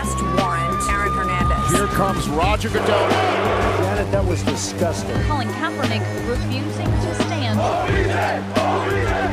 arrest warrant Aaron Hernandez. Here comes Roger Goodell. Janet, that was disgusting. Colin Kaepernick refusing to stand.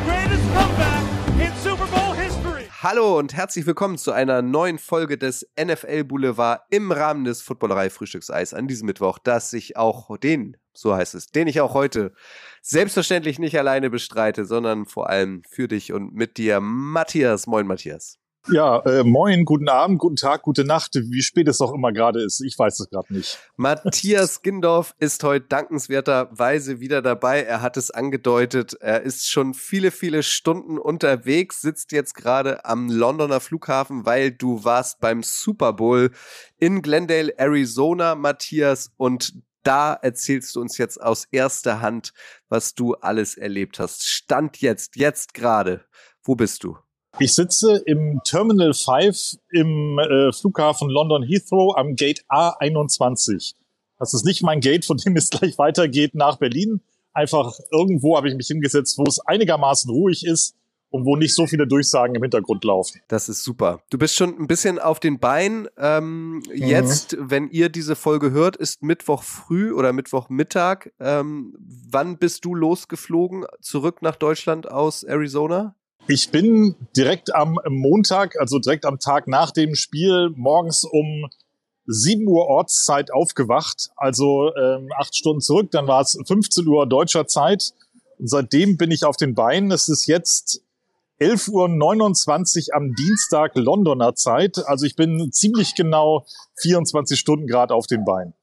Greatest comeback in Super Bowl history. Hallo und herzlich willkommen zu einer neuen Folge des NFL Boulevard im Rahmen des Footballerei Frühstückseis an diesem Mittwoch, das ich auch den, so heißt es, den ich auch heute selbstverständlich nicht alleine bestreite, sondern vor allem für dich und mit dir, Matthias. Moin, Matthias. Ja, äh, moin, guten Abend, guten Tag, gute Nacht, wie spät es auch immer gerade ist. Ich weiß es gerade nicht. Matthias Gindorf ist heute dankenswerterweise wieder dabei. Er hat es angedeutet. Er ist schon viele, viele Stunden unterwegs, sitzt jetzt gerade am Londoner Flughafen, weil du warst beim Super Bowl in Glendale, Arizona, Matthias. Und da erzählst du uns jetzt aus erster Hand, was du alles erlebt hast. Stand jetzt, jetzt gerade. Wo bist du? Ich sitze im Terminal 5 im äh, Flughafen London Heathrow am Gate A21. Das ist nicht mein Gate, von dem es gleich weitergeht nach Berlin. Einfach irgendwo habe ich mich hingesetzt, wo es einigermaßen ruhig ist und wo nicht so viele Durchsagen im Hintergrund laufen. Das ist super. Du bist schon ein bisschen auf den Beinen. Ähm, mhm. Jetzt, wenn ihr diese Folge hört, ist Mittwoch früh oder Mittwochmittag. Ähm, wann bist du losgeflogen zurück nach Deutschland aus Arizona? Ich bin direkt am Montag, also direkt am Tag nach dem Spiel, morgens um 7 Uhr Ortszeit aufgewacht, also ähm, acht Stunden zurück, dann war es 15 Uhr deutscher Zeit. Und seitdem bin ich auf den Beinen. Es ist jetzt 11.29 Uhr am Dienstag Londoner Zeit. Also ich bin ziemlich genau 24 Stunden gerade auf den Beinen.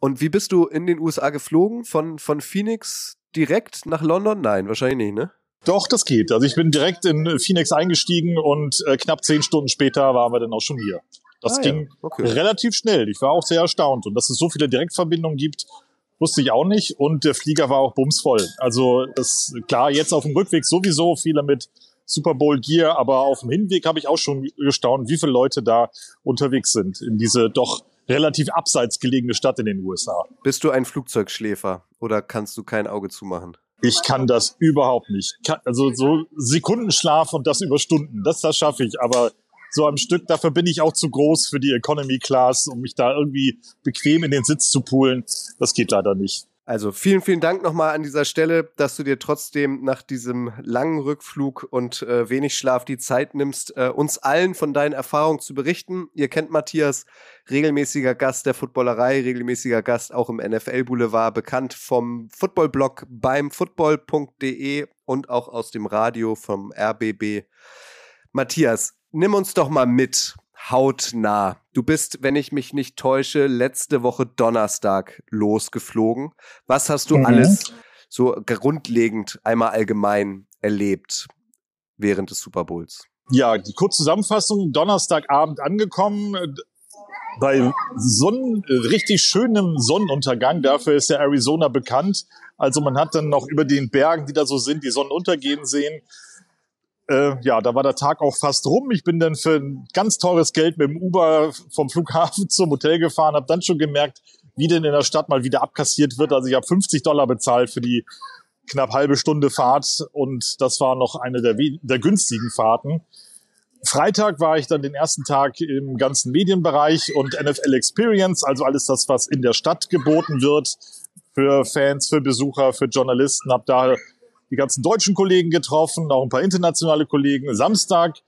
Und wie bist du in den USA geflogen? Von, von Phoenix direkt nach London? Nein, wahrscheinlich nicht, ne? Doch, das geht. Also ich bin direkt in Phoenix eingestiegen und äh, knapp zehn Stunden später waren wir dann auch schon hier. Das ah, ging ja. okay. relativ schnell. Ich war auch sehr erstaunt. Und dass es so viele Direktverbindungen gibt, wusste ich auch nicht. Und der Flieger war auch bumsvoll. Also das klar, jetzt auf dem Rückweg sowieso viele mit Super Bowl Gear, aber auf dem Hinweg habe ich auch schon gestaunt, wie viele Leute da unterwegs sind in diese doch relativ abseits gelegene Stadt in den USA. Bist du ein Flugzeugschläfer oder kannst du kein Auge zumachen? Ich kann das überhaupt nicht. Also so Sekundenschlaf und das über Stunden, das, das schaffe ich. Aber so am Stück, dafür bin ich auch zu groß für die Economy Class, um mich da irgendwie bequem in den Sitz zu poolen. Das geht leider nicht. Also vielen, vielen Dank nochmal an dieser Stelle, dass du dir trotzdem nach diesem langen Rückflug und äh, wenig Schlaf die Zeit nimmst, äh, uns allen von deinen Erfahrungen zu berichten. Ihr kennt Matthias, regelmäßiger Gast der Footballerei, regelmäßiger Gast auch im NFL Boulevard, bekannt vom Footballblog beim football.de und auch aus dem Radio vom RBB. Matthias, nimm uns doch mal mit hautnah. Du bist, wenn ich mich nicht täusche, letzte Woche Donnerstag losgeflogen. Was hast du mhm. alles so grundlegend einmal allgemein erlebt während des Super Bowls? Ja, die Kurzzusammenfassung, Donnerstagabend angekommen, bei Sonnen, richtig schönem Sonnenuntergang. Dafür ist der Arizona bekannt. Also man hat dann noch über den Bergen, die da so sind, die Sonne untergehen sehen äh, ja, da war der Tag auch fast rum. Ich bin dann für ein ganz teures Geld mit dem Uber vom Flughafen zum Hotel gefahren, habe dann schon gemerkt, wie denn in der Stadt mal wieder abkassiert wird. Also ich habe 50 Dollar bezahlt für die knapp halbe Stunde Fahrt und das war noch eine der, der günstigen Fahrten. Freitag war ich dann den ersten Tag im ganzen Medienbereich und NFL Experience, also alles das, was in der Stadt geboten wird für Fans, für Besucher, für Journalisten. Hab da die ganzen deutschen Kollegen getroffen, auch ein paar internationale Kollegen. Samstag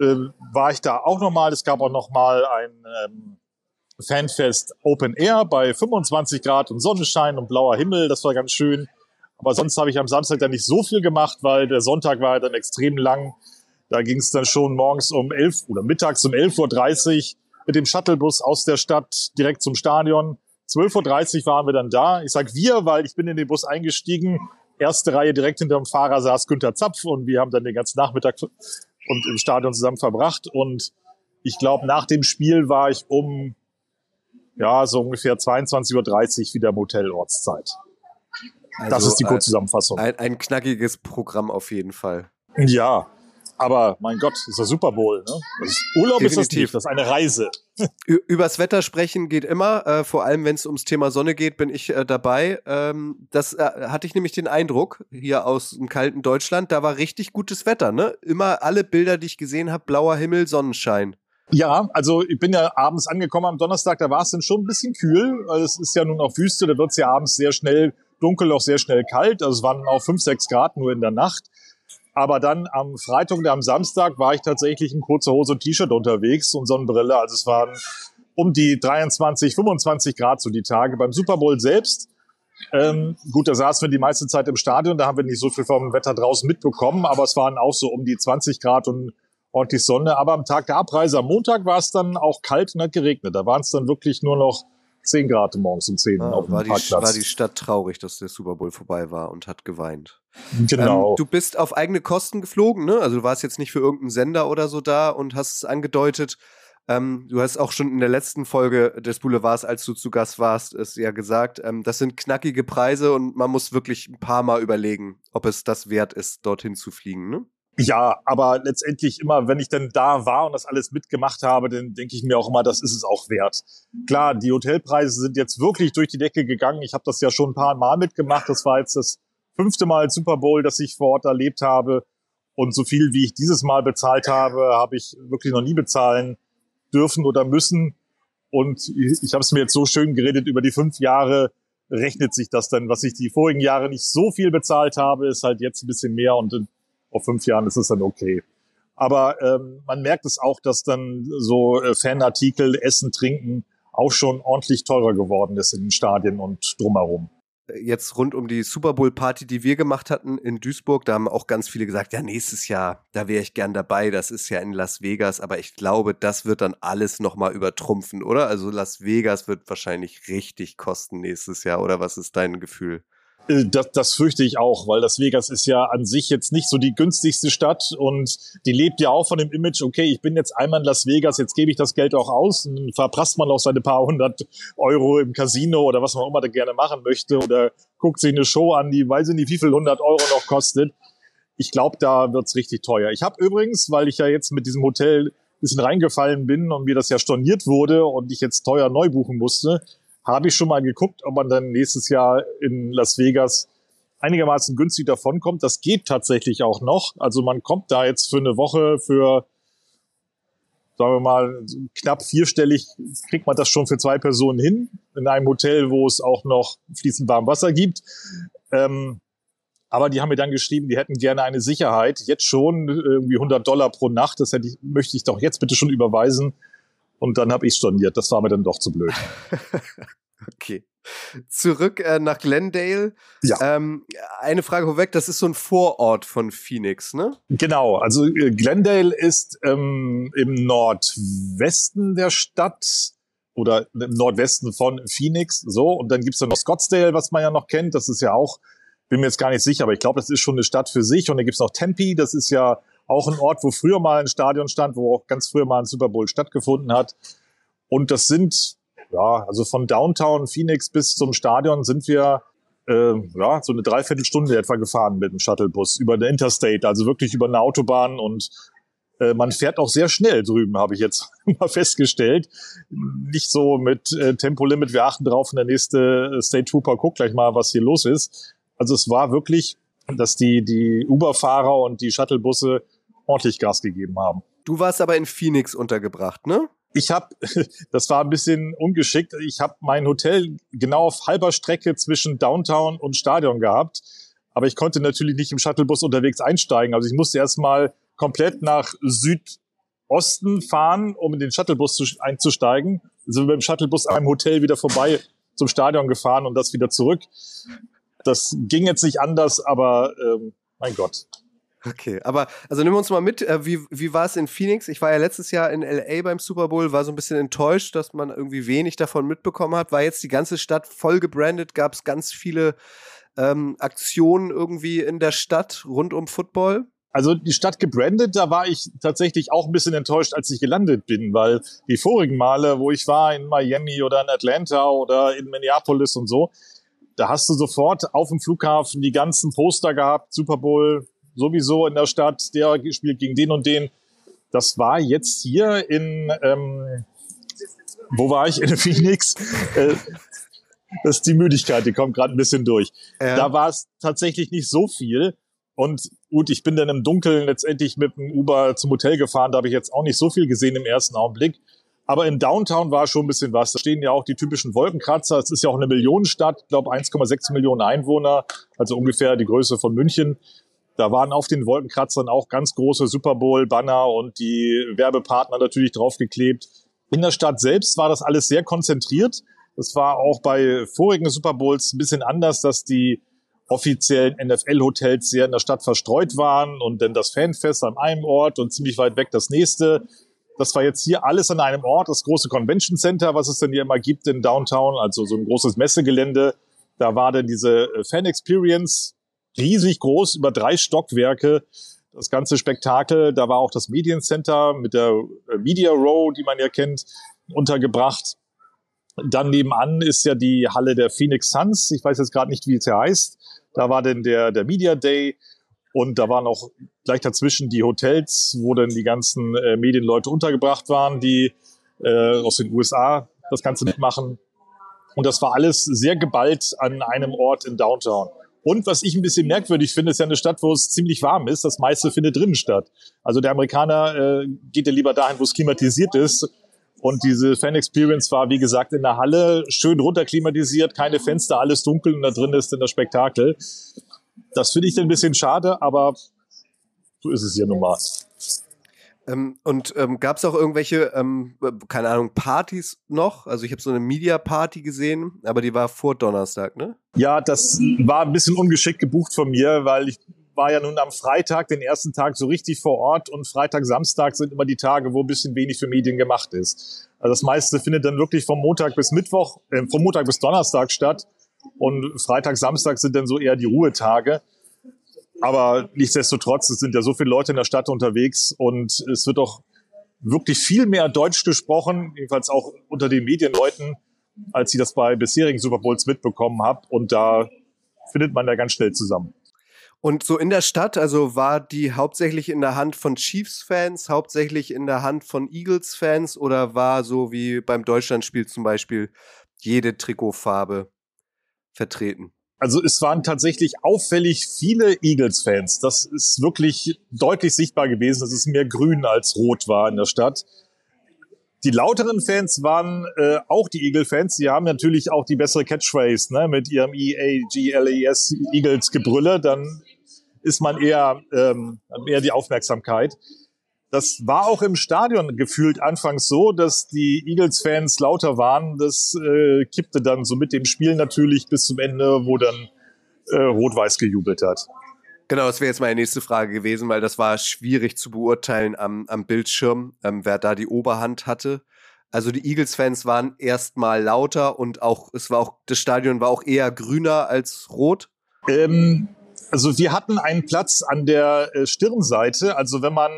äh, war ich da auch nochmal. Es gab auch nochmal ein ähm, Fanfest Open Air bei 25 Grad und Sonnenschein und blauer Himmel. Das war ganz schön. Aber sonst habe ich am Samstag dann nicht so viel gemacht, weil der Sonntag war dann extrem lang. Da ging es dann schon morgens um 11 oder mittags um 11.30 Uhr mit dem Shuttlebus aus der Stadt direkt zum Stadion. 12.30 Uhr waren wir dann da. Ich sag wir, weil ich bin in den Bus eingestiegen erste Reihe direkt hinter dem Fahrer saß Günther Zapf und wir haben dann den ganzen Nachmittag und im Stadion zusammen verbracht. Und ich glaube, nach dem Spiel war ich um ja so ungefähr 22.30 Uhr wieder im Hotel Ortszeit. Also das ist die Kurzzusammenfassung. Ein, ein knackiges Programm auf jeden Fall. Ja, aber mein Gott, ist der Super Bowl. Ne? Ist, Urlaub Definitiv. ist das nicht, das ist eine Reise. Übers Wetter sprechen geht immer, äh, vor allem wenn es ums Thema Sonne geht, bin ich äh, dabei. Ähm, das äh, hatte ich nämlich den Eindruck hier aus dem kalten Deutschland, da war richtig gutes Wetter. Ne? Immer alle Bilder, die ich gesehen habe, blauer Himmel, Sonnenschein. Ja, also ich bin ja abends angekommen am Donnerstag, da war es dann schon ein bisschen kühl. Also es ist ja nun auch Wüste, da wird es ja abends sehr schnell dunkel, auch sehr schnell kalt. Also es waren auch 5, 6 Grad nur in der Nacht. Aber dann am Freitag und am Samstag war ich tatsächlich in kurzer Hose und T-Shirt unterwegs und Sonnenbrille. Also es waren um die 23, 25 Grad so die Tage. Beim Super Bowl selbst, ähm, gut, da saßen wir die meiste Zeit im Stadion, da haben wir nicht so viel vom Wetter draußen mitbekommen, aber es waren auch so um die 20 Grad und ordentlich Sonne. Aber am Tag der Abreise am Montag war es dann auch kalt und hat geregnet. Da waren es dann wirklich nur noch 10 Grad morgens um 10 Ah, auf dem war, die, Parkplatz. war die Stadt traurig, dass der Super Bowl vorbei war und hat geweint. genau. Ähm, du bist auf eigene Kosten geflogen, ne? Also du warst jetzt nicht für irgendeinen Sender oder so da und hast es angedeutet. Ähm, du hast auch schon in der letzten Folge des Boulevards, als du zu Gast warst, es ja gesagt, ähm, das sind knackige Preise und man muss wirklich ein paar Mal überlegen, ob es das wert ist, dorthin zu fliegen, ne? Ja, aber letztendlich immer, wenn ich dann da war und das alles mitgemacht habe, dann denke ich mir auch immer, das ist es auch wert. Klar, die Hotelpreise sind jetzt wirklich durch die Decke gegangen. Ich habe das ja schon ein paar Mal mitgemacht. Das war jetzt das fünfte Mal Super Bowl, das ich vor Ort erlebt habe. Und so viel, wie ich dieses Mal bezahlt habe, habe ich wirklich noch nie bezahlen dürfen oder müssen. Und ich, ich habe es mir jetzt so schön geredet, über die fünf Jahre rechnet sich das dann. Was ich die vorigen Jahre nicht so viel bezahlt habe, ist halt jetzt ein bisschen mehr und auf fünf Jahren ist es dann okay. Aber ähm, man merkt es auch, dass dann so äh, Fanartikel, Essen, Trinken auch schon ordentlich teurer geworden ist in den Stadien und drumherum. Jetzt rund um die Super Bowl Party, die wir gemacht hatten in Duisburg, da haben auch ganz viele gesagt, ja, nächstes Jahr, da wäre ich gern dabei, das ist ja in Las Vegas, aber ich glaube, das wird dann alles nochmal übertrumpfen, oder? Also Las Vegas wird wahrscheinlich richtig kosten nächstes Jahr, oder was ist dein Gefühl? Äh, Das, das fürchte ich auch, weil das Vegas ist ja an sich jetzt nicht so die günstigste Stadt und die lebt ja auch von dem Image, okay, ich bin jetzt einmal in Las Vegas, jetzt gebe ich das Geld auch aus und verprasst man auch seine paar hundert Euro im Casino oder was man auch immer da gerne machen möchte oder guckt sich eine Show an, die weiß ich nicht, wie viel hundert Euro noch kostet. Ich glaube, da wird's richtig teuer. Ich habe übrigens, weil ich ja jetzt mit diesem Hotel bisschen reingefallen bin und mir das ja storniert wurde und ich jetzt teuer neu buchen musste, habe ich schon mal geguckt, ob man dann nächstes Jahr in Las Vegas einigermaßen günstig davonkommt. Das geht tatsächlich auch noch. Also man kommt da jetzt für eine Woche für, sagen wir mal, knapp vierstellig, kriegt man das schon für zwei Personen hin. In einem Hotel, wo es auch noch fließend warm Wasser gibt. Ähm, aber die haben mir dann geschrieben, die hätten gerne eine Sicherheit. Jetzt schon irgendwie 100 Dollar pro Nacht. Das hätte ich, möchte ich doch jetzt bitte schon überweisen. Und dann habe ich storniert. Das war mir dann doch zu blöd. Okay. Zurück äh, nach Glendale. Ja. Ähm, eine Frage vorweg, das ist so ein Vorort von Phoenix, ne? Genau, also äh, Glendale ist ähm, im Nordwesten der Stadt oder im Nordwesten von Phoenix, so. Und dann gibt's dann noch Scottsdale, was man ja noch kennt. Das ist ja auch, bin mir jetzt gar nicht sicher, aber ich glaube, das ist schon eine Stadt für sich. Und dann gibt's noch Tempe, das ist ja auch ein Ort, wo früher mal ein Stadion stand, wo auch ganz früher mal ein Super Bowl stattgefunden hat. Und das sind, ja, also von Downtown Phoenix bis zum Stadion sind wir äh, ja, so eine Dreiviertelstunde etwa gefahren mit dem Shuttlebus über der Interstate, also wirklich über eine Autobahn und äh, man fährt auch sehr schnell drüben, habe ich jetzt mal festgestellt. Nicht so mit äh, Tempolimit, wir achten drauf und der nächste äh, State Trooper guckt gleich mal, was hier los ist. Also es war wirklich, dass die, die Uber-Fahrer und die Shuttlebusse ordentlich Gas gegeben haben. Du warst aber in Phoenix untergebracht, ne? Ich habe, das war ein bisschen ungeschickt, ich habe mein Hotel genau auf halber Strecke zwischen Downtown und Stadion gehabt. Aber ich konnte natürlich nicht im Shuttlebus unterwegs einsteigen. Also ich musste erstmal komplett nach Südosten fahren, um in den Shuttlebus zu, einzusteigen. Sind wir im Shuttlebus an einem Hotel wieder vorbei zum Stadion gefahren und das wieder zurück. Das ging jetzt nicht anders, aber ähm, mein Gott. Okay, aber also nimm uns mal mit, äh, wie, wie war es in Phoenix? Ich war ja letztes Jahr in LA beim Super Bowl, war so ein bisschen enttäuscht, dass man irgendwie wenig davon mitbekommen hat. War jetzt die ganze Stadt voll gebrandet, gab es ganz viele ähm, Aktionen irgendwie in der Stadt rund um Football. Also die Stadt gebrandet, da war ich tatsächlich auch ein bisschen enttäuscht, als ich gelandet bin, weil die vorigen Male, wo ich war in Miami oder in Atlanta oder in Minneapolis und so, da hast du sofort auf dem Flughafen die ganzen Poster gehabt, Super Bowl sowieso in der Stadt, der spielt gegen den und den. Das war jetzt hier in, ähm, wo war ich? In Phoenix. Äh, das ist die Müdigkeit, die kommt gerade ein bisschen durch. Ja. Da war es tatsächlich nicht so viel. Und gut, ich bin dann im Dunkeln letztendlich mit dem Uber zum Hotel gefahren. Da habe ich jetzt auch nicht so viel gesehen im ersten Augenblick. Aber in Downtown war schon ein bisschen was. Da stehen ja auch die typischen Wolkenkratzer. Es ist ja auch eine Millionenstadt, ich glaube 1,6 Millionen Einwohner, also ungefähr die Größe von München. Da waren auf den Wolkenkratzern auch ganz große Super Bowl-Banner und die Werbepartner natürlich draufgeklebt. In der Stadt selbst war das alles sehr konzentriert. Das war auch bei vorigen Super Bowls ein bisschen anders, dass die offiziellen NFL-Hotels sehr in der Stadt verstreut waren und dann das Fanfest an einem Ort und ziemlich weit weg das nächste. Das war jetzt hier alles an einem Ort, das große Convention Center, was es denn hier immer gibt in Downtown, also so ein großes Messegelände. Da war dann diese Fan Experience riesig groß, über drei Stockwerke. Das ganze Spektakel, da war auch das Mediencenter mit der äh, Media Row, die man ja kennt, untergebracht. Dann nebenan ist ja die Halle der Phoenix Suns. Ich weiß jetzt gerade nicht, wie es heißt. Da war denn der, der Media Day und da waren auch gleich dazwischen die Hotels, wo dann die ganzen äh, Medienleute untergebracht waren, die äh, aus den USA das Ganze mitmachen. Und das war alles sehr geballt an einem Ort in Downtown. Und was ich ein bisschen merkwürdig finde, ist ja eine Stadt, wo es ziemlich warm ist. Das meiste findet drinnen statt. Also der Amerikaner äh, geht ja lieber dahin, wo es klimatisiert ist. Und diese Fan-Experience war, wie gesagt, in der Halle schön runterklimatisiert, keine Fenster, alles dunkel und da drin ist dann das Spektakel. Das finde ich dann ein bisschen schade, aber so ist es ja nun mal. Ähm, und ähm, gab es auch irgendwelche, ähm, keine Ahnung, Partys noch? Also ich habe so eine Media-Party gesehen, aber die war vor Donnerstag, ne? Ja, das war ein bisschen ungeschickt gebucht von mir, weil ich war ja nun am Freitag, den ersten Tag, so richtig vor Ort und Freitag, Samstag sind immer die Tage, wo ein bisschen wenig für Medien gemacht ist. Also das meiste findet dann wirklich vom Montag bis Mittwoch, äh, vom Montag bis Donnerstag statt und Freitag, Samstag sind dann so eher die Ruhetage. Aber nichtsdestotrotz, es sind ja so viele Leute in der Stadt unterwegs und es wird auch wirklich viel mehr Deutsch gesprochen, jedenfalls auch unter den Medienleuten, als ich das bei bisherigen Super Bowls mitbekommen habe. Und da findet man da ganz schnell zusammen. Und so in der Stadt, also war die hauptsächlich in der Hand von Chiefs-Fans, hauptsächlich in der Hand von Eagles-Fans oder war so wie beim Deutschlandspiel zum Beispiel jede Trikotfarbe vertreten? Also es waren tatsächlich auffällig viele Eagles-Fans. Das ist wirklich deutlich sichtbar gewesen, dass es mehr grün als rot war in der Stadt. Die lauteren Fans waren äh, auch die Eagle-Fans. Sie haben natürlich auch die bessere Catchphrase ne, mit ihrem E-A-G-L-E-S Eagles-Gebrülle. Dann ist man eher, ähm, eher die Aufmerksamkeit. Das war auch im Stadion gefühlt anfangs so, dass die Eagles-Fans lauter waren. Das äh, kippte dann so mit dem Spiel natürlich bis zum Ende, wo dann äh, Rot-Weiß gejubelt hat. Genau, das wäre jetzt meine nächste Frage gewesen, weil das war schwierig zu beurteilen am, am Bildschirm, ähm, wer da die Oberhand hatte. Also die Eagles-Fans waren erstmal lauter und auch es war auch das Stadion war auch eher grüner als rot. Ähm, also wir hatten einen Platz an der äh, Stirnseite. Also wenn man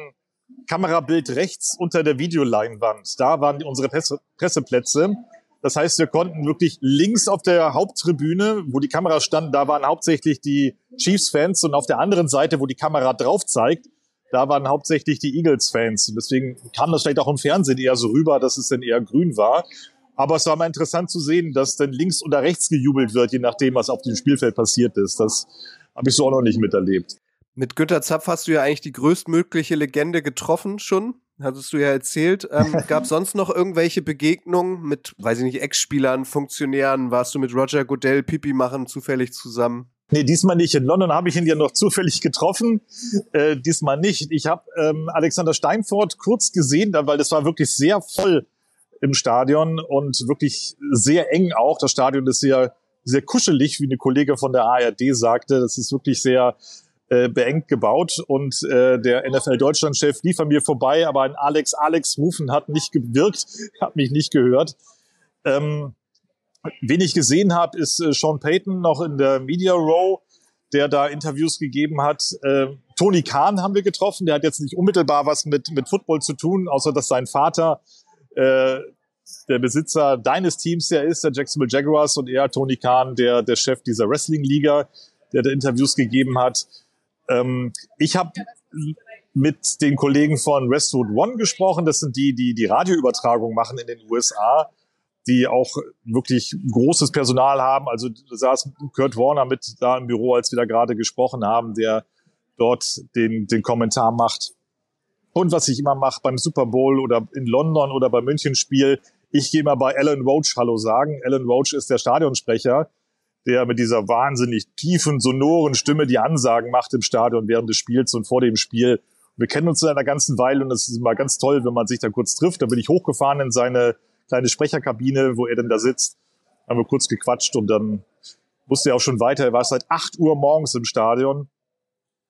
Kamerabild rechts unter der Videoleinwand. Da waren unsere Presse Presseplätze. Das heißt, wir konnten wirklich links auf der Haupttribüne, wo die Kamera stand, da waren hauptsächlich die Chiefs-Fans und auf der anderen Seite, wo die Kamera drauf zeigt, da waren hauptsächlich die Eagles-Fans. Und deswegen kam das vielleicht auch im Fernsehen eher so rüber, dass es dann eher grün war. Aber es war mal interessant zu sehen, dass dann links oder rechts gejubelt wird, je nachdem, was auf dem Spielfeld passiert ist. Das habe ich so auch noch nicht miterlebt. Mit Günter Zapf hast du ja eigentlich die größtmögliche Legende getroffen schon. Hattest du ja erzählt. Ähm, Gab sonst noch irgendwelche Begegnungen mit, weiß ich nicht, Ex-Spielern, Funktionären? Warst du mit Roger Goodell Pipi machen zufällig zusammen? Nee, diesmal nicht. In London habe ich ihn ja noch zufällig getroffen. Äh, diesmal nicht. Ich habe ähm, Alexander Steinfort kurz gesehen, weil das war wirklich sehr voll im Stadion und wirklich sehr eng auch. Das Stadion ist sehr, sehr kuschelig, wie eine Kollegin von der ARD sagte. Das ist wirklich sehr äh, beengt gebaut und äh, der NFL Deutschland-Chef lief an mir vorbei, aber ein Alex Alex rufen hat nicht gewirkt, hat mich nicht gehört. Ähm, wen ich gesehen habe, ist äh, Sean Payton noch in der Media Row, der da Interviews gegeben hat. Äh, Tony Kahn haben wir getroffen, der hat jetzt nicht unmittelbar was mit, mit Football zu tun, außer dass sein Vater äh, der Besitzer deines Teams ja ist, der Jacksonville Jaguars und er, Tony Kahn, der, der Chef dieser Wrestling-Liga, der da Interviews gegeben hat. Ähm, ich habe mit den Kollegen von Westwood One gesprochen. Das sind die, die die Radioübertragung machen in den USA, die auch wirklich großes Personal haben. Also saß Kurt Warner mit da im Büro, als wir da gerade gesprochen haben, der dort den, den Kommentar macht. Und was ich immer mache beim Super Bowl oder in London oder beim Münchenspiel, ich gehe mal bei Alan Roach Hallo sagen. Alan Roach ist der Stadionsprecher, der mit dieser wahnsinnig tiefen, sonoren Stimme die Ansagen macht im Stadion während des Spiels und vor dem Spiel. Wir kennen uns seit einer ganzen Weile und es ist immer ganz toll, wenn man sich da kurz trifft. Da bin ich hochgefahren in seine kleine Sprecherkabine, wo er denn da sitzt. Haben wir kurz gequatscht und dann musste er auch schon weiter. Er war seit acht Uhr morgens im Stadion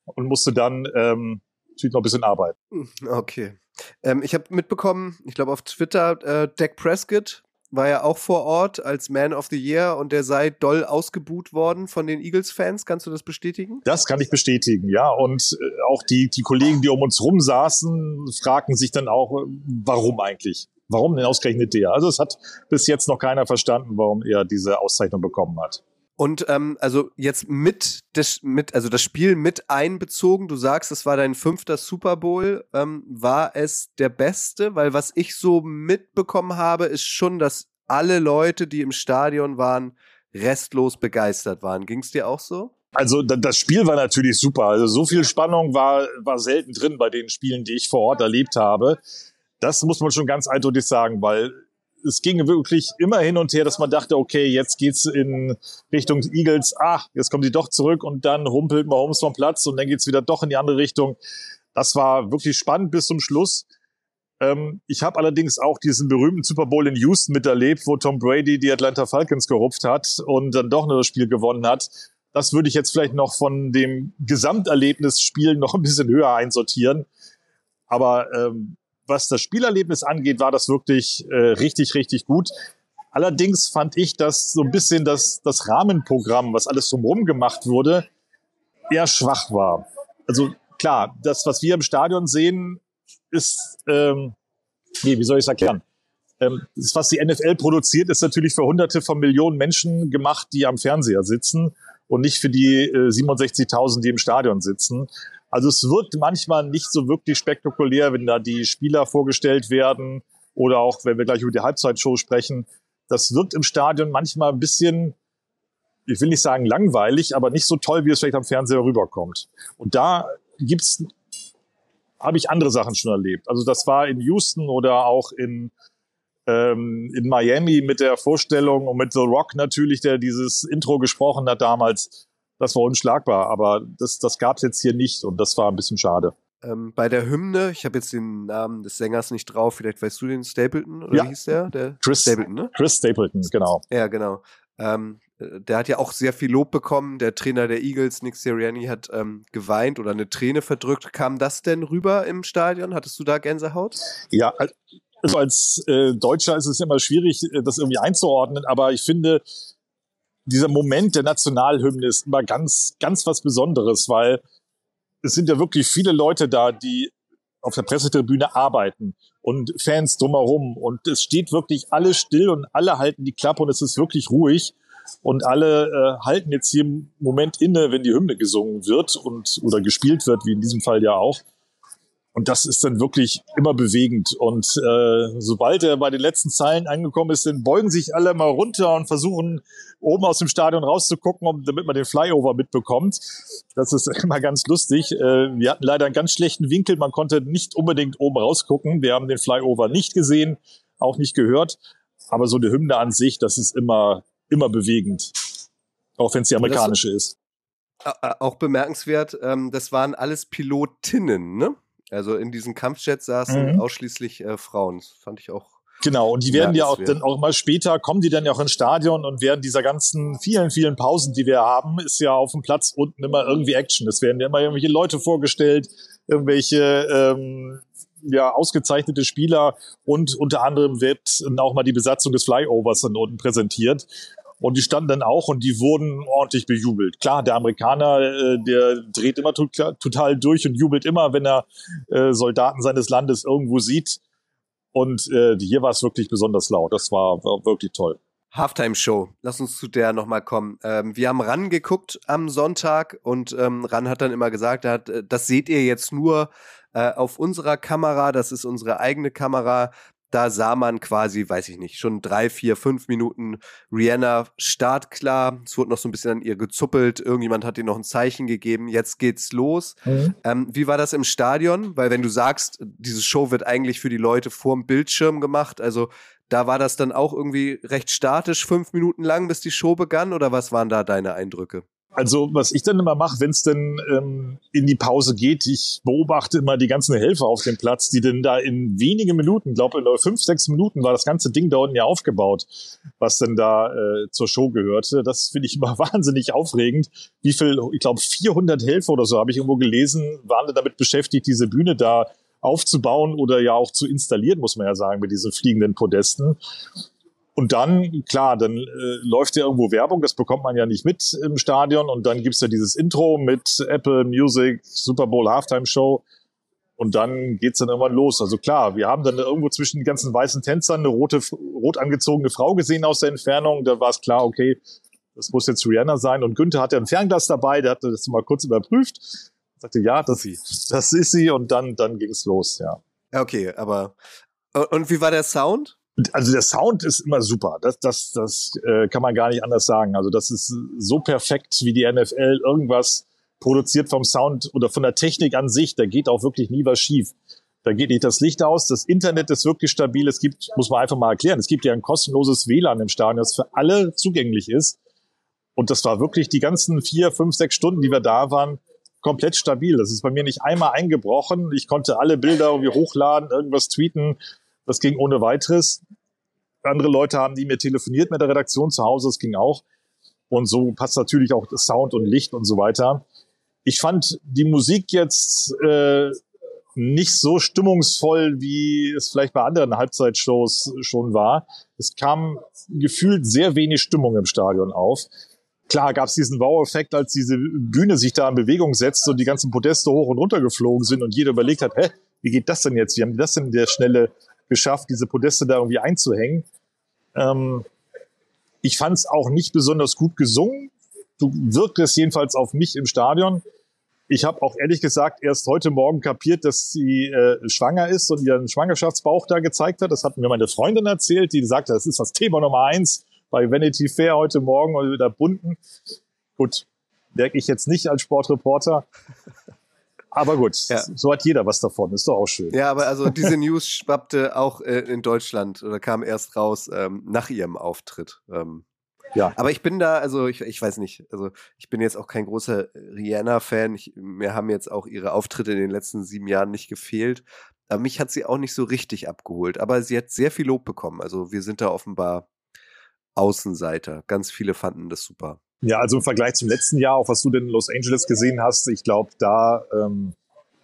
und musste dann ähm, natürlich noch ein bisschen arbeiten. Okay. Ähm, ich habe mitbekommen, ich glaube auf Twitter, äh, Dak Prescott war ja auch vor Ort als Man of the Year und der sei doll ausgebuht worden von den Eagles-Fans. Kannst du das bestätigen? Das kann ich bestätigen, ja. Und äh, auch die, die Kollegen, die um uns rum saßen, fragten sich dann auch, äh, warum eigentlich? Warum denn ausgerechnet der? Also es hat bis jetzt noch keiner verstanden, warum er diese Auszeichnung bekommen hat. Und ähm, also jetzt mit das, mit, also das Spiel mit einbezogen, du sagst, es war dein fünfter Super Bowl, ähm, war es der beste? Weil was ich so mitbekommen habe, ist schon, dass alle Leute, die im Stadion waren, restlos begeistert waren. Ging es dir auch so? Also das Spiel war natürlich super. Also so viel Spannung war, war selten drin bei den Spielen, die ich vor Ort erlebt habe. Das muss man schon ganz eindeutig sagen, weil es ging wirklich immer hin und her, dass man dachte, okay, jetzt geht's in Richtung Eagles, ach, jetzt kommen die doch zurück und dann humpelt Mahomes vom Platz und dann geht's wieder doch in die andere Richtung. Das war wirklich spannend bis zum Schluss. Ähm, ich habe allerdings auch diesen berühmten Super Bowl in Houston miterlebt, wo Tom Brady die Atlanta Falcons gerupft hat und dann doch nur das Spiel gewonnen hat. Das würde ich jetzt vielleicht noch von dem Gesamterlebnisspiel noch ein bisschen höher einsortieren. Aber ähm, was das Spielerlebnis angeht, war das wirklich äh, richtig, richtig gut. Allerdings fand ich, dass so ein bisschen das, das Rahmenprogramm, was alles drumherum gemacht wurde, eher schwach war. Also klar, das, was wir im Stadion sehen, ist, ähm, nee, wie soll ich es erklären? Ähm, das, was die NFL produziert, ist natürlich für hunderte von Millionen Menschen gemacht, die am Fernseher sitzen und nicht für die äh, 67.000, die im Stadion sitzen. Also es wird manchmal nicht so wirklich spektakulär, wenn da die Spieler vorgestellt werden oder auch, wenn wir gleich über die Halbzeitshow sprechen. Das wirkt im Stadion manchmal ein bisschen, ich will nicht sagen langweilig, aber nicht so toll, wie es vielleicht am Fernseher rüberkommt. Und da gibt's, habe ich andere Sachen schon erlebt. Also das war in Houston oder auch in ähm, in Miami mit der Vorstellung und mit The Rock natürlich, der dieses Intro gesprochen hat damals das war unschlagbar. Aber das, das gab es jetzt hier nicht und das war ein bisschen schade. Ähm, bei der Hymne, ich habe jetzt den Namen des Sängers nicht drauf, vielleicht weißt du den Stapleton oder ja. wie hieß der? der? Chris Stapleton, ne? Chris Stapleton, genau. Ja, genau. Ähm, der hat ja auch sehr viel Lob bekommen. Der Trainer der Eagles, Nick Sirianni, hat ähm, geweint oder eine Träne verdrückt. Kam das denn rüber im Stadion? Hattest du da Gänsehaut? Ja, also als äh, Deutscher ist es immer schwierig, äh, das irgendwie einzuordnen, aber ich finde, dieser Moment der Nationalhymne ist immer ganz, ganz was Besonderes, weil es sind ja wirklich viele Leute da, die auf der Pressetribüne arbeiten und Fans drumherum und es steht wirklich alles still und alle halten die Klappe und es ist wirklich ruhig und alle äh, halten jetzt hier im Moment inne, wenn die Hymne gesungen wird und oder gespielt wird, wie in diesem Fall ja auch. Und das ist dann wirklich immer bewegend. Und äh, sobald er bei den letzten Zeilen angekommen ist, dann beugen sich alle mal runter und versuchen oben aus dem Stadion rauszugucken, um, damit man den Flyover mitbekommt. Das ist immer ganz lustig. Äh, wir hatten leider einen ganz schlechten Winkel. Man konnte nicht unbedingt oben rausgucken. Wir haben den Flyover nicht gesehen, auch nicht gehört. Aber so eine Hymne an sich, das ist immer, immer bewegend. Auch wenn es die amerikanische ist. Auch bemerkenswert, ähm, das waren alles Pilotinnen, ne? Also in diesen Kampfjets saßen mhm. ausschließlich äh, Frauen. Das fand ich auch. Genau, und die werden ja auch dann auch mal später, kommen die dann ja auch ins Stadion und während dieser ganzen vielen, vielen Pausen, die wir haben, ist ja auf dem Platz unten immer irgendwie Action. Es werden ja immer irgendwelche Leute vorgestellt, irgendwelche ähm, ja, ausgezeichnete Spieler und unter anderem wird auch mal die Besatzung des Flyovers dann unten präsentiert. Und die standen dann auch und die wurden ordentlich bejubelt. Klar, der Amerikaner, äh, der dreht immer total durch und jubelt immer, wenn er äh, Soldaten seines Landes irgendwo sieht. Und äh, hier war es wirklich besonders laut. Das war, war wirklich toll. Halftime-Show. Lass uns zu der nochmal kommen. Ähm, wir haben Ran geguckt am Sonntag und ähm, Ran hat dann immer gesagt, hat, das seht ihr jetzt nur äh, auf unserer Kamera, das ist unsere eigene Kamera da sah man quasi, weiß ich nicht, schon drei, vier, fünf Minuten Rihanna startklar. Es wurde noch so ein bisschen an ihr gezuppelt. Irgendjemand hat ihr noch ein Zeichen gegeben. Jetzt geht's los. Mhm. Ähm, wie war das im Stadion? Weil wenn du sagst, diese Show wird eigentlich für die Leute vorm Bildschirm gemacht, also da war das dann auch irgendwie recht statisch, fünf Minuten lang, bis die Show begann? Oder was waren da deine Eindrücke? Also was ich dann immer mache, wenn es denn ähm, in die Pause geht, ich beobachte immer die ganzen Helfer auf dem Platz, die denn da in wenigen Minuten, glaube in fünf, sechs Minuten war das ganze Ding da unten ja aufgebaut, was denn da äh, zur Show gehörte. Das finde ich immer wahnsinnig aufregend. Wie viel, ich glaube 400 Helfer oder so habe ich irgendwo gelesen, waren damit beschäftigt, diese Bühne da aufzubauen oder ja auch zu installieren, muss man ja sagen, mit diesen fliegenden Podesten. Und dann, klar, dann äh, läuft ja irgendwo Werbung, das bekommt man ja nicht mit im Stadion. Und dann gibt's ja dieses Intro mit Apple Music, Super Bowl Halftime Show. Und dann geht's dann irgendwann los. Also klar, wir haben dann irgendwo zwischen den ganzen weißen Tänzern eine rote, rot angezogene Frau gesehen aus der Entfernung. Da war es klar, okay, das muss jetzt Rihanna sein. Und Günther hatte ein Fernglas dabei, der hatte das mal kurz überprüft. Sagte, ja, das, das ist sie. Und dann, dann ging's los, ja. Okay, aber und wie war der Sound? Also der Sound ist immer super. Das, das, das äh, kann man gar nicht anders sagen. Also das ist so perfekt wie die NFL. Irgendwas produziert vom Sound oder von der Technik an sich. Da geht auch wirklich nie was schief. Da geht nicht das Licht aus. Das Internet ist wirklich stabil. Es gibt, muss man einfach mal erklären, es gibt ja ein kostenloses WLAN im Stadion, das für alle zugänglich ist. Und das war wirklich die ganzen vier, fünf, sechs Stunden, die wir da waren, komplett stabil. Das ist bei mir nicht einmal eingebrochen. Ich konnte alle Bilder irgendwie hochladen, irgendwas tweeten. Das ging ohne weiteres. Andere Leute haben die mir telefoniert mit der Redaktion zu Hause, das ging auch. Und so passt natürlich auch Sound und Licht und so weiter. Ich fand die Musik jetzt äh, nicht so stimmungsvoll, wie es vielleicht bei anderen Halbzeitshows schon war. Es kam gefühlt sehr wenig Stimmung im Stadion auf. Klar gab es diesen Wow-Effekt, als diese Bühne sich da in Bewegung setzt und die ganzen Podeste hoch und runter geflogen sind und jeder überlegt hat, hä, wie geht das denn jetzt? Wie haben die das denn in der Schnelle geschafft, diese Podeste da irgendwie einzuhängen. Ähm, ich fand es auch nicht besonders gut gesungen. Du wirktest jedenfalls auf mich im Stadion. Ich habe auch ehrlich gesagt erst heute Morgen kapiert, dass sie äh, schwanger ist und ihren Schwangerschaftsbauch da gezeigt hat. Das hat mir meine Freundin erzählt, die sagte, das ist das Thema Nummer eins bei Vanity Fair heute Morgen oder wieder bunten. Gut, merke ich jetzt nicht als Sportreporter. Aber gut, ja. so hat jeder was davon, ist doch auch schön. Ja, aber also diese News schwappte auch äh, in Deutschland oder kam erst raus ähm, nach ihrem Auftritt. Ähm, ja. Aber ich bin da, also ich, ich weiß nicht, also ich bin jetzt auch kein großer Rihanna-Fan. Mir haben jetzt auch ihre Auftritte in den letzten sieben Jahren nicht gefehlt. Aber mich hat sie auch nicht so richtig abgeholt. Aber sie hat sehr viel Lob bekommen. Also wir sind da offenbar Außenseiter. Ganz viele fanden das super. Ja, also im Vergleich zum letzten Jahr, auch was du denn in Los Angeles gesehen hast, ich glaube, da, ähm,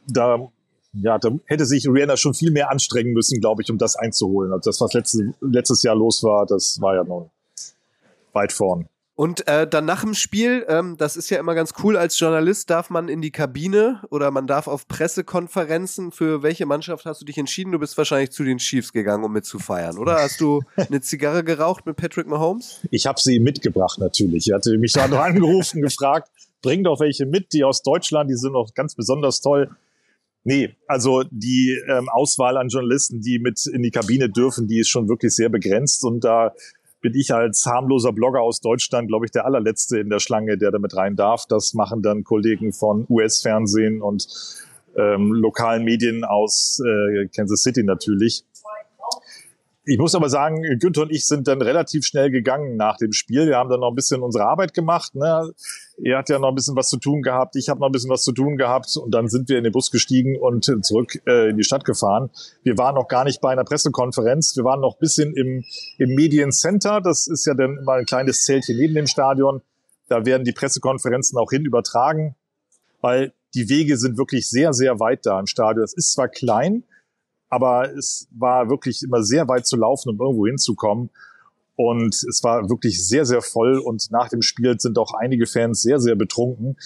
da, ja, da hätte sich Rihanna schon viel mehr anstrengen müssen, glaube ich, um das einzuholen. Also das, was letzte, letztes Jahr los war, das war ja nun weit vorn. Und äh, dann nach dem Spiel, ähm, das ist ja immer ganz cool, als Journalist darf man in die Kabine oder man darf auf Pressekonferenzen. Für welche Mannschaft hast du dich entschieden? Du bist wahrscheinlich zu den Chiefs gegangen, um mitzufeiern, oder? Hast du eine Zigarre geraucht mit Patrick Mahomes? Ich habe sie mitgebracht natürlich. Ich hatte mich da noch angerufen, gefragt, bring doch welche mit, die aus Deutschland, die sind noch ganz besonders toll. Nee, also die ähm, Auswahl an Journalisten, die mit in die Kabine dürfen, die ist schon wirklich sehr begrenzt und da bin ich als harmloser Blogger aus Deutschland, glaube ich, der allerletzte in der Schlange, der damit rein darf. Das machen dann Kollegen von US-Fernsehen und ähm, lokalen Medien aus äh, Kansas City natürlich. Ich muss aber sagen, Günther und ich sind dann relativ schnell gegangen nach dem Spiel. Wir haben dann noch ein bisschen unsere Arbeit gemacht. Ne? Er hat ja noch ein bisschen was zu tun gehabt, ich habe noch ein bisschen was zu tun gehabt und dann sind wir in den Bus gestiegen und zurück äh, in die Stadt gefahren. Wir waren noch gar nicht bei einer Pressekonferenz, wir waren noch ein bisschen im, im Mediencenter. Das ist ja dann immer ein kleines Zeltchen neben dem Stadion. Da werden die Pressekonferenzen auch hin übertragen, weil die Wege sind wirklich sehr, sehr weit da im Stadion. Es ist zwar klein, aber es war wirklich immer sehr weit zu laufen, um irgendwo hinzukommen. Und es war wirklich sehr, sehr voll. Und nach dem Spiel sind auch einige Fans sehr, sehr betrunken.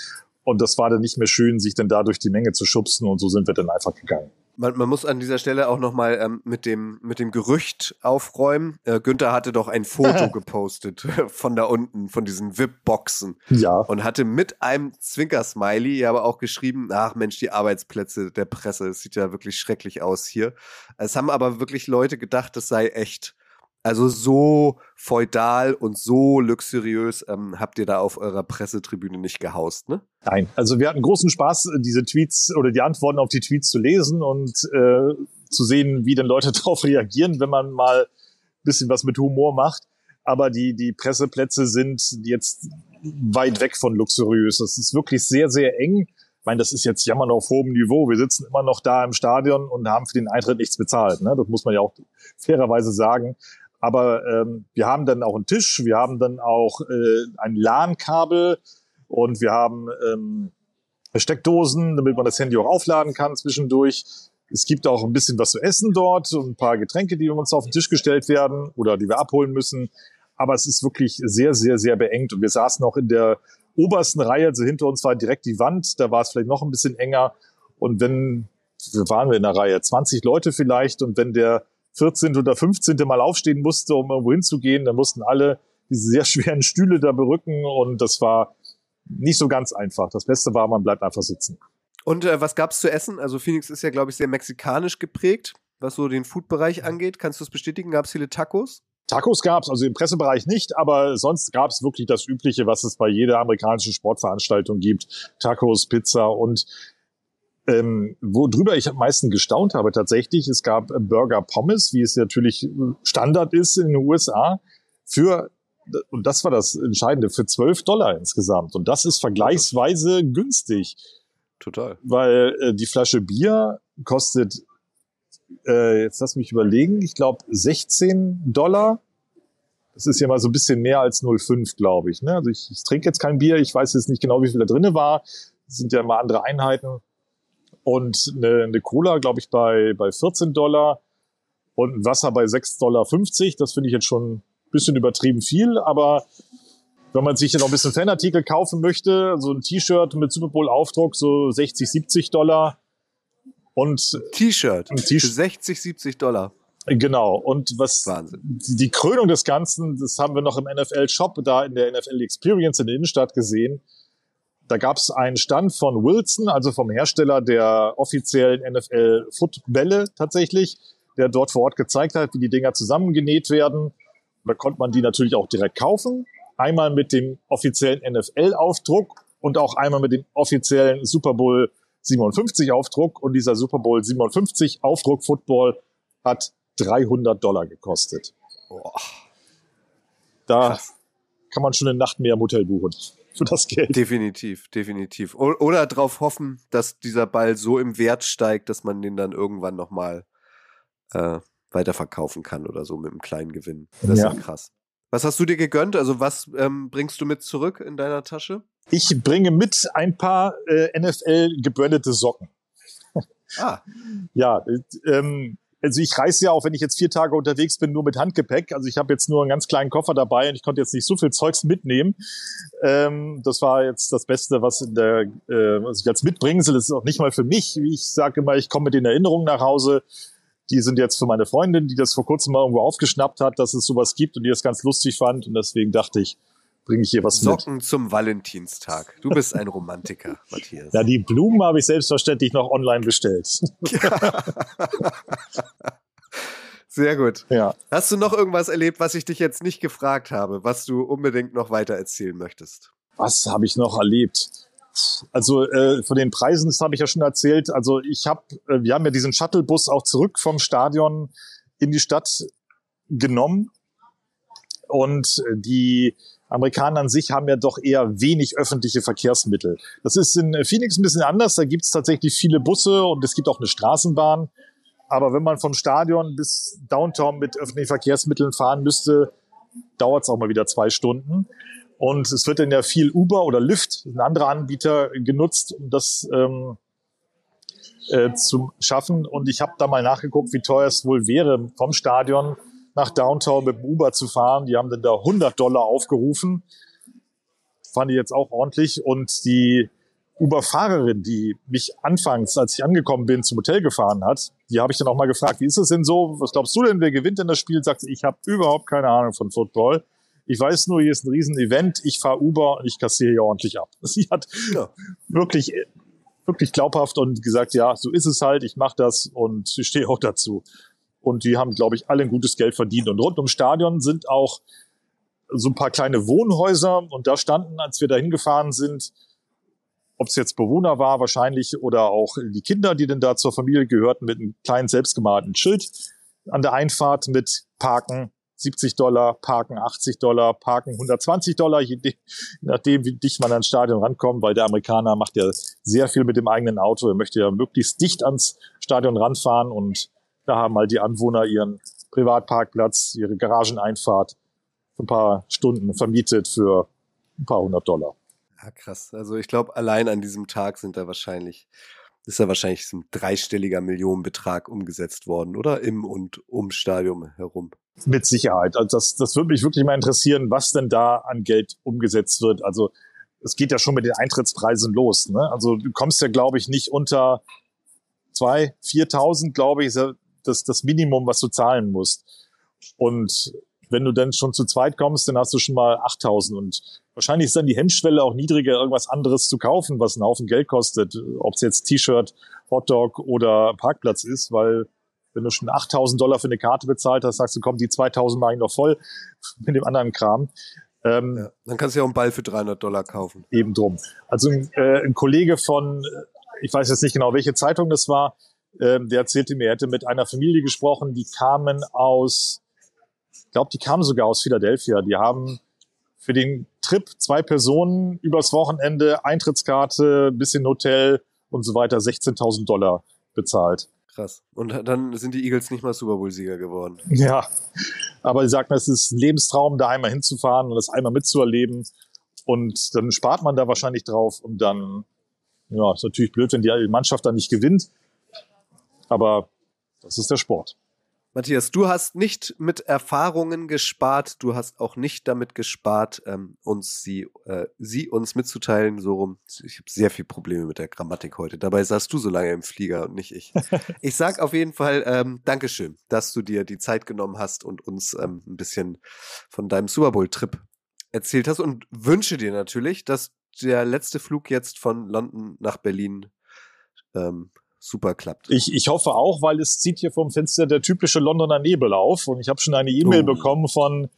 Und das war dann nicht mehr schön, sich dann da durch die Menge zu schubsen. Und so sind wir dann einfach gegangen. Man, man muss an dieser Stelle auch nochmal ähm, mit, dem, mit dem Gerücht aufräumen. Äh, Günther hatte doch ein Foto gepostet von da unten, von diesen VIP-Boxen. Ja. Und hatte mit einem Zwinker-Smiley ja aber auch geschrieben, ach Mensch, die Arbeitsplätze der Presse, es sieht ja wirklich schrecklich aus hier. Es haben aber wirklich Leute gedacht, das sei echt. Also so feudal und so luxuriös ähm, habt ihr da auf eurer Pressetribüne nicht gehaust, ne? Nein, also wir hatten großen Spaß, diese Tweets oder die Antworten auf die Tweets zu lesen und äh, zu sehen, wie denn Leute darauf reagieren, wenn man mal ein bisschen was mit Humor macht. Aber die, die Presseplätze sind jetzt weit weg von luxuriös. Das ist wirklich sehr, sehr eng. Ich meine, das ist jetzt jammern auf hohem Niveau. Wir sitzen immer noch da im Stadion und haben für den Eintritt nichts bezahlt. Ne? Das muss man ja auch fairerweise sagen. Aber ähm, wir haben dann auch einen Tisch, wir haben dann auch äh, ein LAN-Kabel und wir haben ähm, Steckdosen, damit man das Handy auch aufladen kann zwischendurch. Es gibt auch ein bisschen was zu essen dort und ein paar Getränke, die uns auf den Tisch gestellt werden oder die wir abholen müssen. Aber es ist wirklich sehr, sehr, sehr beengt. Und wir saßen auch in der obersten Reihe, also hinter uns war direkt die Wand, da war es vielleicht noch ein bisschen enger. Und wenn, waren wir in der Reihe, 20 Leute vielleicht, und wenn der 14. oder 15. Mal aufstehen musste, um irgendwo hinzugehen. Da mussten alle diese sehr schweren Stühle da berücken und das war nicht so ganz einfach. Das Beste war, man bleibt einfach sitzen. Und äh, was gab's zu essen? Also Phoenix ist ja, glaube ich, sehr mexikanisch geprägt, was so den Food-Bereich angeht. Kannst du es bestätigen? Gab es viele Tacos? Tacos gab's, also im Pressebereich nicht, aber sonst gab's wirklich das Übliche, was es bei jeder amerikanischen Sportveranstaltung gibt. Tacos, Pizza und ähm, worüber ich am meisten gestaunt habe tatsächlich, es gab Burger Pommes, wie es natürlich Standard ist in den USA, für, und das war das Entscheidende, für 12 Dollar insgesamt. Und das ist vergleichsweise günstig. Total. Weil äh, die Flasche Bier kostet, äh, jetzt lass mich überlegen, ich glaube 16 Dollar. Das ist ja mal so ein bisschen mehr als 0,5, glaube ich. Ne? Also ich, ich trinke jetzt kein Bier, ich weiß jetzt nicht genau, wie viel da drinne war. Das sind ja immer andere Einheiten und eine, eine Cola, glaube ich, bei, bei 14 Dollar und ein Wasser bei 6,50 Dollar. Das finde ich jetzt schon ein bisschen übertrieben viel, aber wenn man sich ja noch ein bisschen Fanartikel kaufen möchte, so ein T-Shirt mit Super Bowl Aufdruck, so 60, 70 Dollar. Und T-Shirt für 60, 70 Dollar. Genau. Und was Wahnsinn. die Krönung des Ganzen, das haben wir noch im NFL Shop da in der NFL Experience in der Innenstadt gesehen. Da gab es einen Stand von Wilson, also vom Hersteller der offiziellen NFL-Footbälle tatsächlich, der dort vor Ort gezeigt hat, wie die Dinger zusammengenäht werden. Da konnte man die natürlich auch direkt kaufen. Einmal mit dem offiziellen NFL-Aufdruck und auch einmal mit dem offiziellen Super Bowl 57 Aufdruck. Und dieser Super Bowl 57 Aufdruck Football hat 300 Dollar gekostet. Boah. Da Krass. kann man schon eine Nacht mehr im Hotel buchen für das Geld. Definitiv, definitiv. O oder darauf hoffen, dass dieser Ball so im Wert steigt, dass man den dann irgendwann nochmal äh, weiterverkaufen kann oder so mit einem kleinen Gewinn. Das Ja. ist ja krass. Was hast du dir gegönnt? Also was ähm, bringst du mit zurück in deiner Tasche? Ich bringe mit ein paar äh, NFL gebrandete Socken. Ah, Ja, äh, ähm, also ich reise ja auch, wenn ich jetzt vier Tage unterwegs bin, nur mit Handgepäck. Also ich habe jetzt nur einen ganz kleinen Koffer dabei und ich konnte jetzt nicht so viel Zeugs mitnehmen. Ähm, das war jetzt das Beste, was, in der, äh, was ich als Mitbringsel ist auch nicht mal für mich. Ich sage immer, ich komme mit den Erinnerungen nach Hause. Die sind jetzt für meine Freundin, die das vor kurzem mal irgendwo aufgeschnappt hat, dass es sowas gibt und die das ganz lustig fand. Und deswegen dachte ich, bringe ich hier was mit. Socken zum Valentinstag. Du bist ein Romantiker, Matthias. Ja, die Blumen habe ich selbstverständlich noch online bestellt. Sehr gut. ja. Hast du noch irgendwas erlebt, was ich dich jetzt nicht gefragt habe, was du unbedingt noch weiter erzählen möchtest? Was habe ich noch erlebt? Also äh, von den Preisen, das habe ich ja schon erzählt. Also ich habe, äh, wir haben ja diesen Shuttlebus auch zurück vom Stadion in die Stadt genommen und äh, die Amerikaner an sich haben ja doch eher wenig öffentliche Verkehrsmittel. Das ist in Phoenix ein bisschen anders. Da gibt es tatsächlich viele Busse und es gibt auch eine Straßenbahn. Aber wenn man vom Stadion bis Downtown mit öffentlichen Verkehrsmitteln fahren müsste, dauert es auch mal wieder zwei Stunden. Und es wird dann ja viel Uber oder Lyft, ein anderer Anbieter, genutzt, um das ähm, äh, zu schaffen. Und ich habe da mal nachgeguckt, wie teuer es wohl wäre, vom Stadion nach Downtown mit dem Uber zu fahren. Die haben dann da 100 Dollar aufgerufen. Fand ich jetzt auch ordentlich. Und die Uber-Fahrerin, die mich anfangs, als ich angekommen bin, zum Hotel gefahren hat, die habe ich dann auch mal gefragt, wie ist es denn so? Was glaubst du denn, wer gewinnt denn das Spiel? Sagt sie, ich habe überhaupt keine Ahnung von Football. Ich weiß nur, hier ist ein Riesen-Event, ich fahre Uber und ich kassiere hier ordentlich ab. Sie hat ja. wirklich, wirklich glaubhaft und gesagt, ja, so ist es halt, ich mache das und ich stehe auch dazu. Und die haben, glaube ich, alle ein gutes Geld verdient. Und rund ums Stadion sind auch so ein paar kleine Wohnhäuser und da standen, als wir da hingefahren sind, ob es jetzt Bewohner war wahrscheinlich oder auch die Kinder, die denn da zur Familie gehörten, mit einem kleinen selbstgemalten Schild an der Einfahrt mit Parken 70 Dollar, Parken 80 Dollar, Parken 120 Dollar, je nachdem, wie dicht man ans Stadion rankommt, weil der Amerikaner macht ja sehr viel mit dem eigenen Auto. Er möchte ja möglichst dicht ans Stadion ranfahren und da haben halt die Anwohner ihren Privatparkplatz, ihre Garageneinfahrt für ein paar Stunden vermietet für ein paar hundert Dollar. Ja, krass. Also ich glaube, allein an diesem Tag sind da wahrscheinlich, ist da wahrscheinlich ein dreistelliger Millionenbetrag umgesetzt worden, oder? Im und um Stadion herum. Mit Sicherheit. Also das, das würde mich wirklich mal interessieren, was denn da an Geld umgesetzt wird. Also es geht ja schon mit den Eintrittspreisen los. Ne? Also du kommst ja, glaube ich, nicht unter zwei, viertausend, glaube ich, ist das, das Minimum, was du zahlen musst. Und wenn du dann schon zu zweit kommst, dann hast du schon mal 8000 und wahrscheinlich ist dann die Hemmschwelle auch niedriger, irgendwas anderes zu kaufen, was einen Haufen Geld kostet, ob es jetzt T-Shirt, Hotdog oder Parkplatz ist, weil wenn du schon 8000 Dollar für eine Karte bezahlt hast, sagst du, komm, die 2000 mache ich noch voll mit dem anderen Kram. Ähm, ja, dann kannst du ja auch einen Ball für 300 Dollar kaufen. Eben drum. Also äh, ein Kollege von, ich weiß jetzt nicht genau, welche Zeitung das war, äh, der erzählte mir, er hätte mit einer Familie gesprochen, die kamen aus ich glaube, die kamen sogar aus Philadelphia. Die haben für den Trip zwei Personen übers Wochenende Eintrittskarte, bisschen Hotel und so weiter 16.000 Dollar bezahlt. Krass. Und dann sind die Eagles nicht mal Super Bowl-Sieger geworden. Ja, aber sie sagten, es ist ein Lebenstraum, da einmal hinzufahren und das einmal mitzuerleben. Und dann spart man da wahrscheinlich drauf und dann, ja, ist natürlich blöd, wenn die Mannschaft dann nicht gewinnt. Aber das ist der Sport. Matthias, du hast nicht mit Erfahrungen gespart, du hast auch nicht damit gespart, ähm, uns sie, äh, sie uns mitzuteilen, so rum. Ich habe sehr viel Probleme mit der Grammatik heute. Dabei saßt du so lange im Flieger und nicht ich. ich sag auf jeden Fall ähm, Dankeschön, dass du dir die Zeit genommen hast und uns ähm, ein bisschen von deinem Super Bowl-Trip erzählt hast und wünsche dir natürlich, dass der letzte Flug jetzt von London nach Berlin ähm, super klappt. Ich, ich hoffe auch, weil es zieht hier vom Fenster der typische Londoner Nebel auf und ich habe schon eine E-Mail oh. bekommen von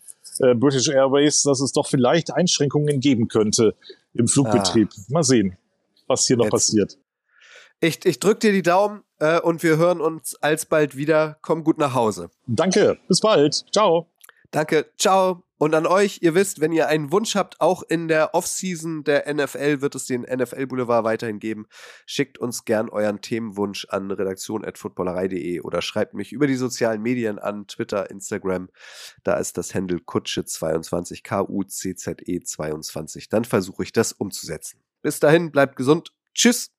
äh, British Airways, dass es doch vielleicht Einschränkungen geben könnte im Flugbetrieb. Ah. Mal sehen, was hier noch Jetzt. passiert. Ich, ich drück dir die Daumen äh, und wir hören uns alsbald wieder. Komm gut nach Hause. Danke, bis bald. Ciao. Danke, ciao. Und an euch, ihr wisst, wenn ihr einen Wunsch habt, auch in der Offseason der NFL wird es den NFL Boulevard weiterhin geben. Schickt uns gern euren Themenwunsch an redaktion.footballerei.de oder schreibt mich über die sozialen Medien an Twitter, Instagram. Da ist das Handle Kutsche22, K-U-C-Z-E 22. Dann versuche ich das umzusetzen. Bis dahin, bleibt gesund. Tschüss.